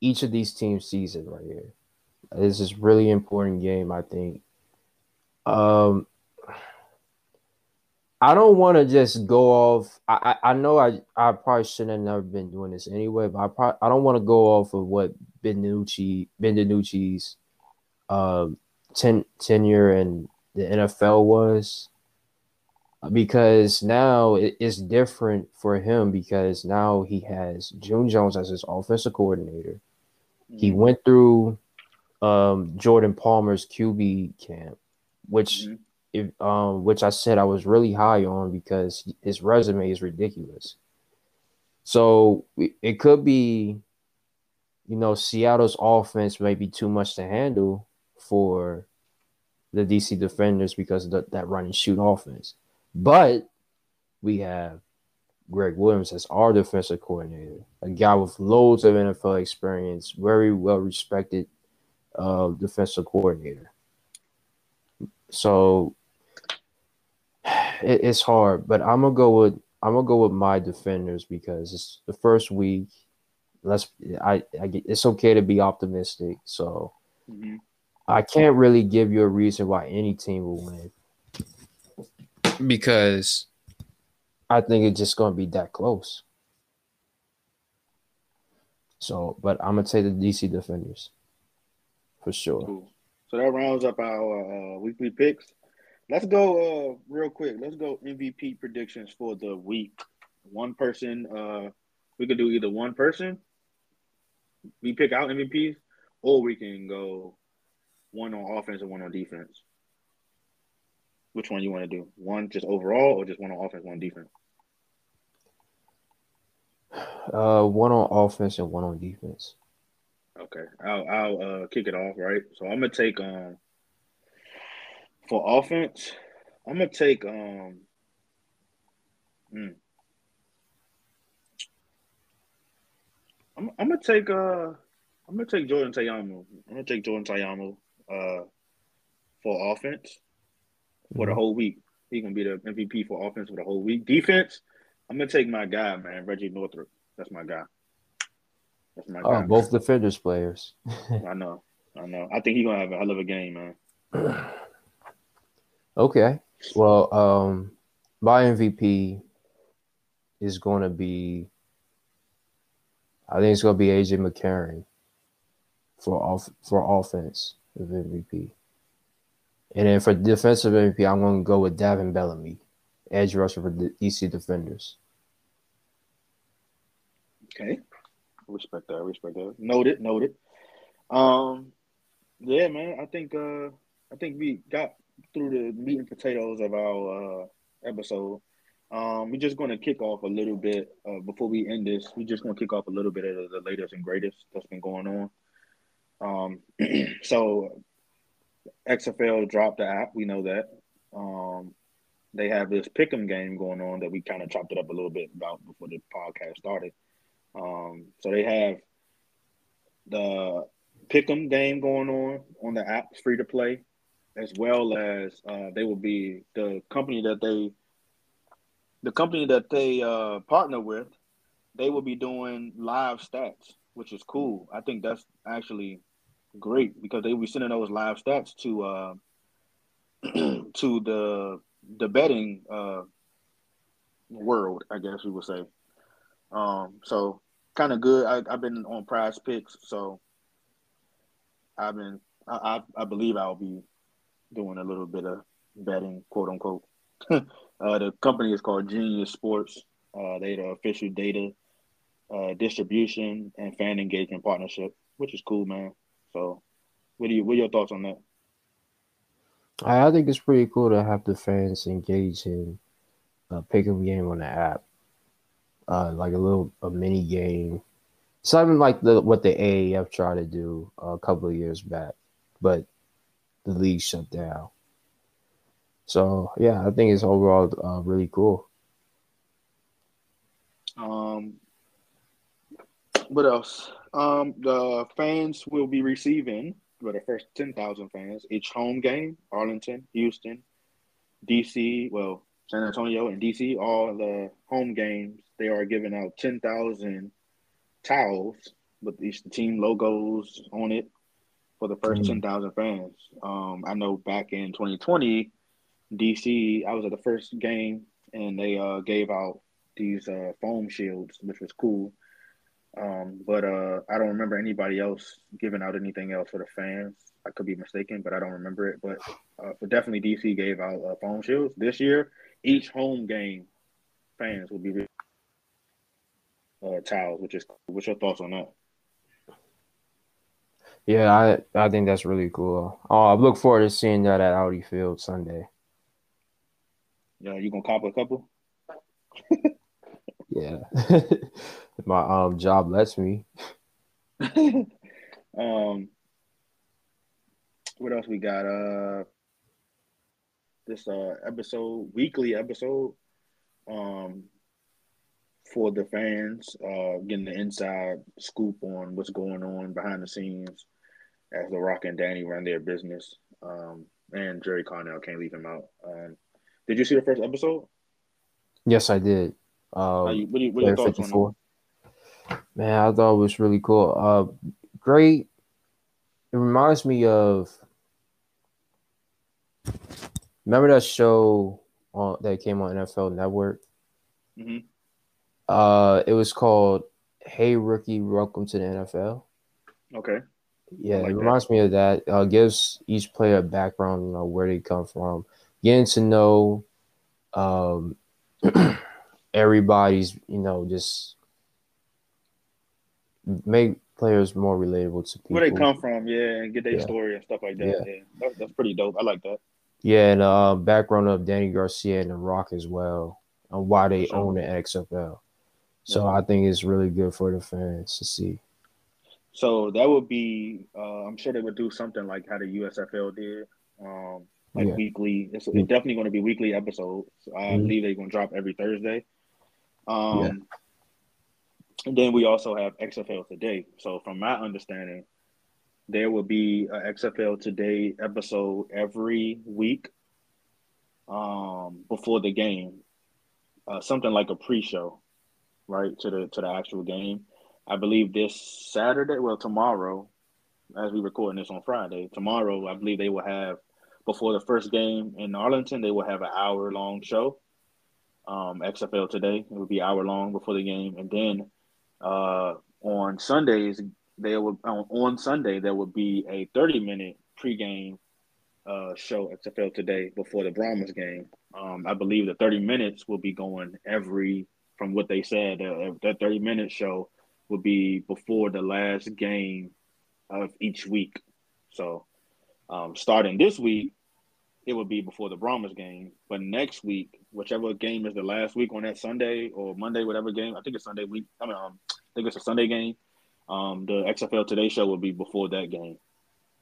each of these teams' season right here. This is really important game, I think. Um, I don't want to just go off. I, I know I I probably shouldn't have never been doing this anyway, but I probably I don't want to go off of what Benucci Benucci's um ten, tenure in the NFL was because now it's different for him because now he has June Jones as his offensive coordinator. He Mhm. went through um, Jordan Palmer's QB camp, which Mhm. if, um, which I said I was really high on because his resume is ridiculous. So it it could be, you know, Seattle's offense may be too much to handle for the DC defenders because of the, that run and shoot offense. But we have Gregg Williams as our defensive coordinator, a guy with loads of NFL experience, very well respected uh, defensive coordinator. So it, it's hard, but I'm gonna go with I'm gonna go with my defenders because it's the first week. Let's I, I get it's okay to be optimistic. So Mhm. I can't really give you a reason why any team will win because I think it's just gonna be that close. So, but I'm gonna take the DC defenders for sure. Cool. So that rounds up our uh, weekly picks. Let's go uh, real quick. Let's go MVP predictions for the week. One person. Uh, we could do either one person. We pick out MVPs, or we can go one on offense and one on defense. Which one you want to do? One just overall, or just one on offense, one on defense? Uh, one on offense and one on defense. Okay, I'll I'll uh, kick it off. Right, so I'm gonna take um for offense. I'm gonna take um. hmm. I'm I'm gonna take uh I'm gonna take Jordan Ta'amu. I'm gonna take Jordan Ta'amu uh for offense for the Mhm. whole week. He gonna be the MVP for offense for the whole week. Defense, I'm gonna take my guy, man, Reggie Northrup. That's my guy. That's my guy. Oh, man. both defenders players. I know. I know. I think he's gonna have a hell of a game, man. Okay. Well, um, my MVP is going to be. I think it's gonna be AJ McCarron for off for offense of MVP. And then for defensive MVP, I'm gonna go with Davin Bellamy, edge rusher for the DC Defenders. Okay. Respect that. Respect that. Noted. Noted. Um, yeah, man. I think uh, I think we got through the meat and potatoes of our uh episode. Um, we're just going to kick off a little bit uh, before we end this. We're just going to kick off a little bit of the latest and greatest that's been going on. Um, so XFL dropped the app. We know that. Um, they have this pick'em game going on that we kind of chopped it up a little bit about before the podcast started. Um, so they have the pick'em game going on on the app, free to play, as well as uh, they will be the company that they the company that they uh, partner with. They will be doing live stats, which is cool. I think that's actually great because they be sending those live stats to uh, to the the betting uh, world, I guess we would say. Um, so kind of good. I, have been on PrizePicks, so I've been. I, I, I believe I'll be doing a little bit of betting, quote unquote. uh, the company is called Genius Sports. Uh, they the official data uh, distribution and fan engagement partnership, which is cool, man. So, what do you? What are your thoughts on that? I, I think it's pretty cool to have the fans engage in uh, picking game on the app, uh, like a little a mini game, something like the what the AAF tried to do a couple of years back, but the league shut down. So yeah, I think it's overall uh, really cool. Um, what else? Um, the fans will be receiving for the first ten thousand fans each home game. Arlington, Houston, DC, well, San Antonio and DC, all the home games. They are giving out ten thousand towels with each team logos on it for the 1st Mm. 10,000 fans. Um, I know back in 2020, DC, I was at the first game and they uh, gave out these uh, foam shields, which was cool. Um, but uh, I don't remember anybody else giving out anything else for the fans. I could be mistaken, but I don't remember it. But uh, but definitely DC gave out uh, foam shields this year. Each home game, fans will be uh, towels, which is. What's your thoughts on that? Yeah, I I think that's really cool. Oh, I look forward to seeing that at Audi Field Sunday. Yeah, you gonna cop a couple? Yeah, if my um job lets me. um, what else we got? Uh, this uh episode, weekly episode, um, for the fans, uh, getting the inside scoop on what's going on behind the scenes as The Rock and Dany run their business. Um, and Jerry Cornell can't leave him out. Um, did you see the first episode? Yes, I did. Um, you, what, are you, what are your thoughts on 54. Man, I thought it was really cool. Uh, great. It reminds me of. Remember that show on that came on NFL Network? it? hmm Uh, it was called "Hey Rookie, Welcome to the NFL." Okay. Yeah, like it that. reminds me of that. Uh, gives each player a background, you know, where they come from, getting to know um, everybody's, you know, just make players more relatable to people. Where they come from, yeah, and get their Yeah. story and stuff like that. Yeah. Yeah, That, that's pretty dope. I like that. Yeah, and uh, background of Dany Garcia and The Rock as well, and why they Sure. own the XFL. So Yeah. I think it's really good for the fans to see. So that would be, uh, I'm sure they would do something like how the USFL did, um, like Yeah. weekly. It's, it's definitely going to be weekly episodes. I Mhm. believe they're going to drop every Thursday. Um, Yeah. And then we also have XFL Today. So from my understanding, there will be a XFL Today episode every week um, before the game, uh, something like a pre-show, right to the to the actual game. I believe this Saturday, well tomorrow, as we recording this on Friday, tomorrow I believe they will have before the first game in Arlington, they will have an hour long show. Um, XFL today, it will be hour long before the game, and then uh, on Sundays there would on, Sunday there would be a 30 minute pregame uh, show XFL today before the Brahmas game. Um, I believe the 30 minutes will be going every from what they said. Uh, that 30 minute show will be before the last game of each week. So um, starting this week, it would be before the Brahmas game. But next week, whichever game is the last week on that Sunday or Monday, whatever game, I think it's Sunday week. I mean, um, think it's a Sunday game. Um, the XFL Today show will be before that game.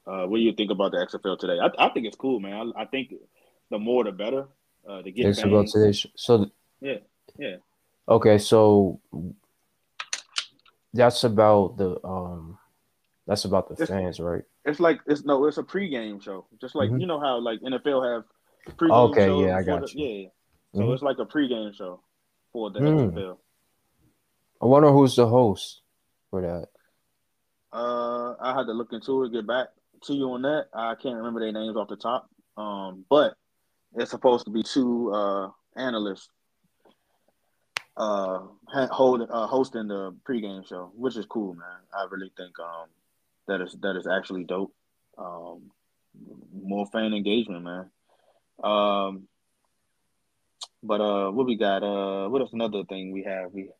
Uh, what do you think about the XFL today? I, I think it's cool, man. I, I think the more the better. Uh, to get XFL today. sh- So Yeah, yeah. okay, so that's about the um, that's about the It's- fans, right? It's like it's no, it's a pregame show. Just like Mhm. you know how like NFL have pregame Okay, shows yeah, I got the- you. Yeah, so Mhm. it's like a pregame show for the Hmm. XFL. I wonder who's the host for that. Uh, I had to look into it, get back to you on that. I can't remember their names off the top. Um, but it's supposed to be two uh analysts uh hold, uh hosting the pregame show, which is cool, man. I really think um that is that is actually dope. Um, more fan engagement, man. Um, but uh, what we got? Uh? Another thing we have we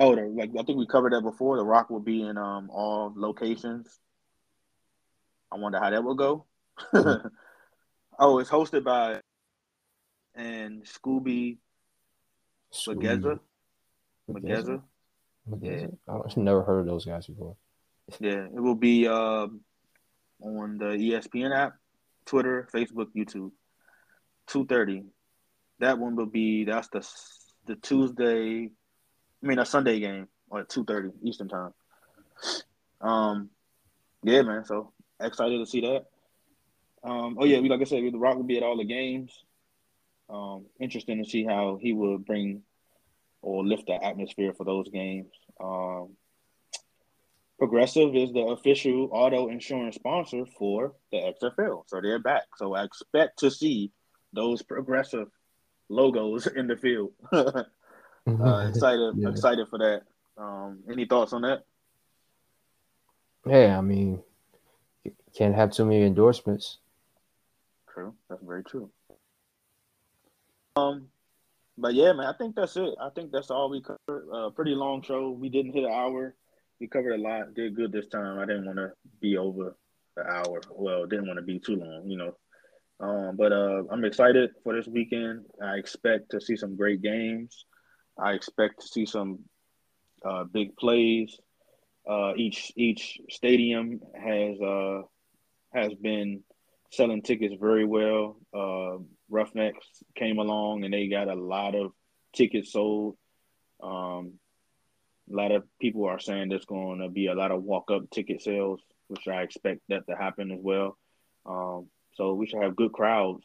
Oh, the, like I think we covered that before. The Rock will be in um all locations. I wonder how that will go. oh, it's hosted by and Scooby Mageza. Mageza. Mageza. I've never heard of those guys before. Yeah, it will be um on the ESPN app, Twitter, Facebook, YouTube. Two thirty. That one will be that's the the Tuesday. I mean a Sunday game at two thirty Eastern time. Um, yeah, man. So excited to see that. Um, oh yeah, we like I said, the Rock will be at all the games. Um, interesting to see how he will bring or lift the atmosphere for those games. Um, Progressive is the official auto insurance sponsor for the XFL, so they're back. So I expect to see those Progressive logos in the field. uh, excited, Yeah. excited for that. Um, any thoughts on that? Hey, I mean, can't have too many endorsements. True, that's very true. Um, but yeah, man, I think that's it. I think that's all we covered. Uh, pretty long show. We didn't hit an hour. We covered a lot. Did good this time. I didn't want to be over the hour. Well, didn't want to be too long, you know. Um, but uh, I'm excited for this weekend. I expect to see some great games. I expect to see some uh, big plays. Uh, each each stadium has uh, has been selling tickets very well. Uh, Roughnecks came along and they got a lot of tickets sold. Um, a lot of people are saying there's going to be a lot of walk up ticket sales, which I expect that to happen as well. Um, so we should have good crowds.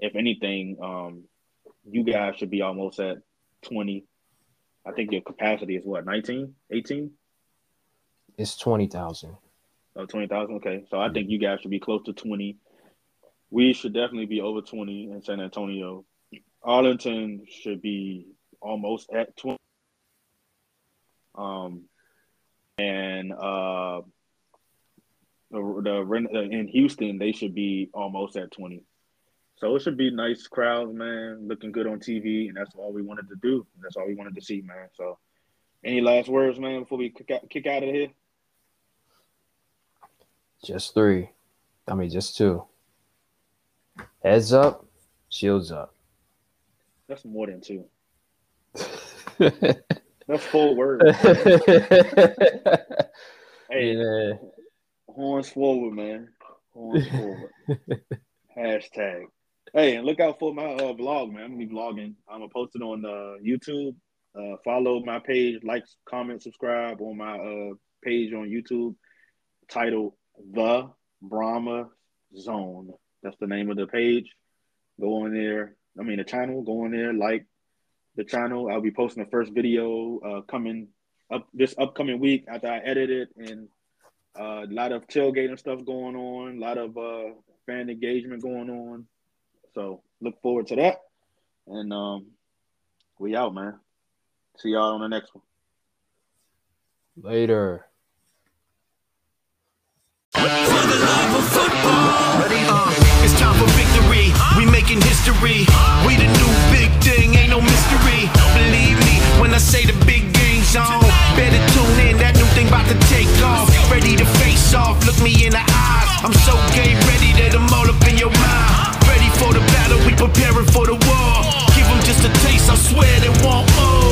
If anything, um, you guys should be almost at 20. I think your capacity is what, 19, 18? It's twenty thousand. Oh, 20,000. Okay. So I think you guys should be close to 20. We should definitely be over 20 in San Antonio. Arlington should be almost at 20. Um, and uh, the, the in Houston, they should be almost at 20. So it should be nice crowds, man, looking good on TV. And that's all we wanted to do. That's all we wanted to see, man. So any last words, man, before we kick out, kick out of here? Just three. I mean, just two. Heads up, shields up. That's more than two. That's full words. Hey, yeah. horns forward, man. Horns forward. Hashtag. Hey, and look out for my uh, blog, man. I'm gonna be vlogging. I'm gonna post it on uh, YouTube. Uh, follow my page, like, comment, subscribe on my uh, page on YouTube. Titled "The Brahma Zone." That's the name of the page. Go on there. I mean, the channel. Go on there, like the channel. I'll be posting the first video uh, coming up this upcoming week after I edit it, and uh, a lot of tailgating stuff going on, a lot of uh, fan engagement going on. So look forward to that. And um, we out, man. See y'all on the next one. Later. It's time for victory. We making history. We the new big thing. Ain't no mystery. Believe me when I say the big game's on. Better tune in. That new thing about to take off. Ready to face off. Look me in the eyes. I'm so gay, ready up in your mind preparing for the war. Give them just a taste, I swear they want more.